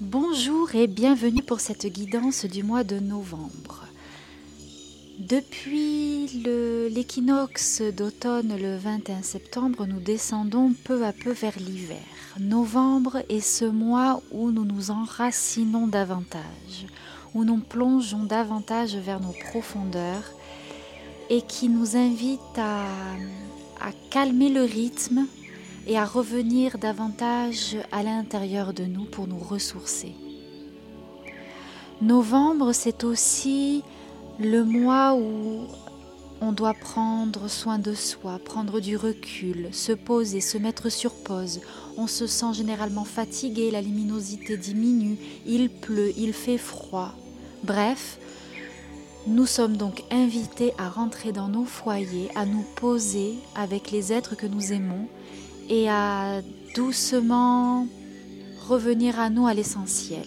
Bonjour et bienvenue pour cette guidance du mois de novembre. Depuis l'équinoxe d'automne le 21 septembre, nous descendons peu à peu vers l'hiver. Novembre est ce mois où nous nous enracinons davantage, où nous plongeons davantage vers nos profondeurs et qui nous invite à, à calmer le rythme et à revenir davantage à l'intérieur de nous pour nous ressourcer. Novembre, c'est aussi le mois où on doit prendre soin de soi, prendre du recul, se poser, se mettre sur pause. On se sent généralement fatigué, la luminosité diminue, il pleut, il fait froid. Bref, nous sommes donc invités à rentrer dans nos foyers, à nous poser avec les êtres que nous aimons et à doucement revenir à nous à l'essentiel.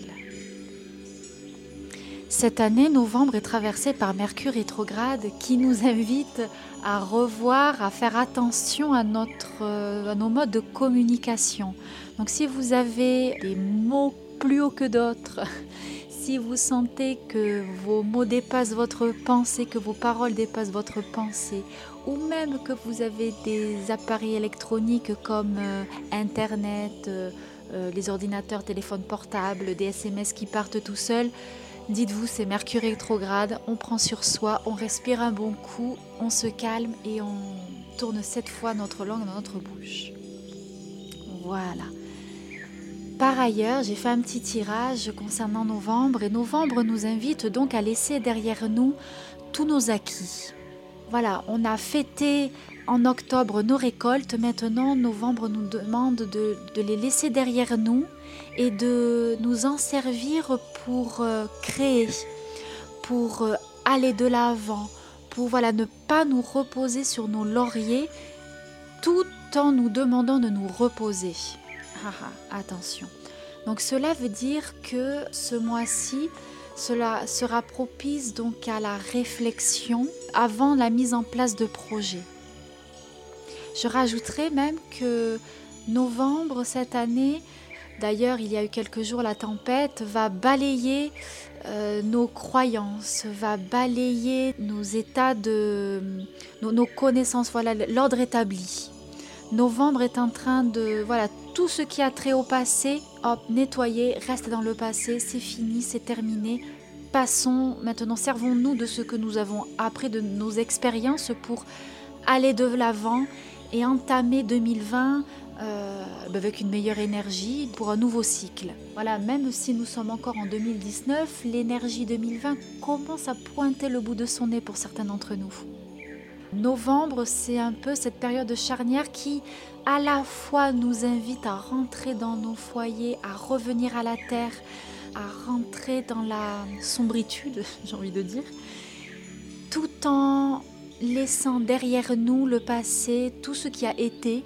Cette année, novembre est traversé par Mercure rétrograde qui nous invite à revoir, à faire attention à, notre, à nos modes de communication. Donc si vous avez des mots plus hauts que d'autres, si vous sentez que vos mots dépassent votre pensée, que vos paroles dépassent votre pensée, ou même que vous avez des appareils électroniques comme euh, Internet, euh, euh, les ordinateurs, téléphones portables, des SMS qui partent tout seuls, dites-vous c'est Mercure rétrograde, on prend sur soi, on respire un bon coup, on se calme et on tourne cette fois notre langue dans notre bouche. Voilà. Par ailleurs, j'ai fait un petit tirage concernant novembre et novembre nous invite donc à laisser derrière nous tous nos acquis. Voilà, on a fêté en octobre nos récoltes, maintenant novembre nous demande de, les laisser derrière nous et de nous en servir pour euh, créer, pour euh, aller de l'avant, pour voilà, ne pas nous reposer sur nos lauriers tout en nous demandant de nous reposer. Ah, ah, attention. Donc cela veut dire que ce mois-ci, cela sera propice donc à la réflexion avant la mise en place de projets. Je rajouterai même que novembre cette année, d'ailleurs il y a eu quelques jours la tempête, va balayer euh, nos croyances, va balayer nos états de nos, nos connaissances, voilà l'ordre établi. Novembre est en train de voilà tout ce qui a trait au passé, hop, nettoyer, reste dans le passé, c'est fini, c'est terminé. Passons maintenant, servons-nous de ce que nous avons appris de nos expériences pour aller de l'avant et entamer 2020 euh, avec une meilleure énergie pour un nouveau cycle. Voilà, même si nous sommes encore en 2019, l'énergie 2020 commence à pointer le bout de son nez pour certains d'entre nous. Novembre, c'est un peu cette période charnière qui à la fois nous invite à rentrer dans nos foyers, à revenir à la terre, à rentrer dans la sombritude, j'ai envie de dire, tout en laissant derrière nous le passé, tout ce qui a été,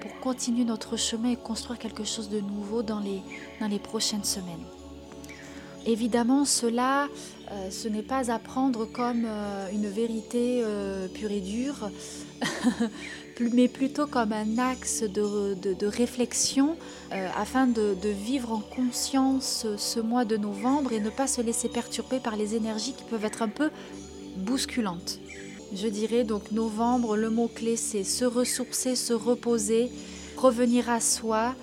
pour continuer notre chemin et construire quelque chose de nouveau dans les, dans les prochaines semaines. Évidemment, cela, euh, ce n'est pas à prendre comme euh, une vérité euh, pure et dure, mais plutôt comme un axe de, réflexion afin de, vivre en conscience ce mois de novembre et ne pas se laisser perturber par les énergies qui peuvent être un peu bousculantes. Je dirais donc novembre, le mot-clé c'est se ressourcer, se reposer, revenir à soi,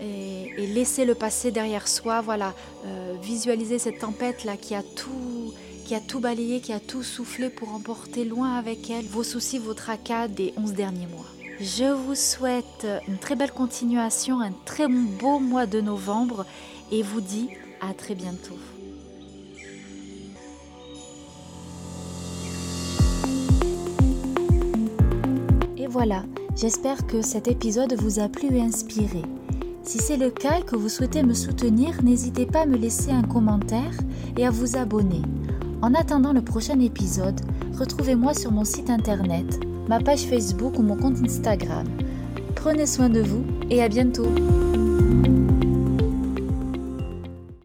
et, laisser le passé derrière soi, voilà, euh, visualiser cette tempête là qui a tout qui a tout balayé, qui a tout soufflé pour emporter loin avec elle vos soucis, vos tracas des 11 derniers mois. Je vous souhaite une très belle continuation, un très beau mois de novembre et vous dis à très bientôt. Et voilà, j'espère que cet épisode vous a plu et inspiré. Si c'est le cas et que vous souhaitez me soutenir, n'hésitez pas à me laisser un commentaire et à vous abonner. En attendant le prochain épisode, retrouvez-moi sur mon site internet ma page Facebook ou mon compte Instagram. Prenez soin de vous et à bientôt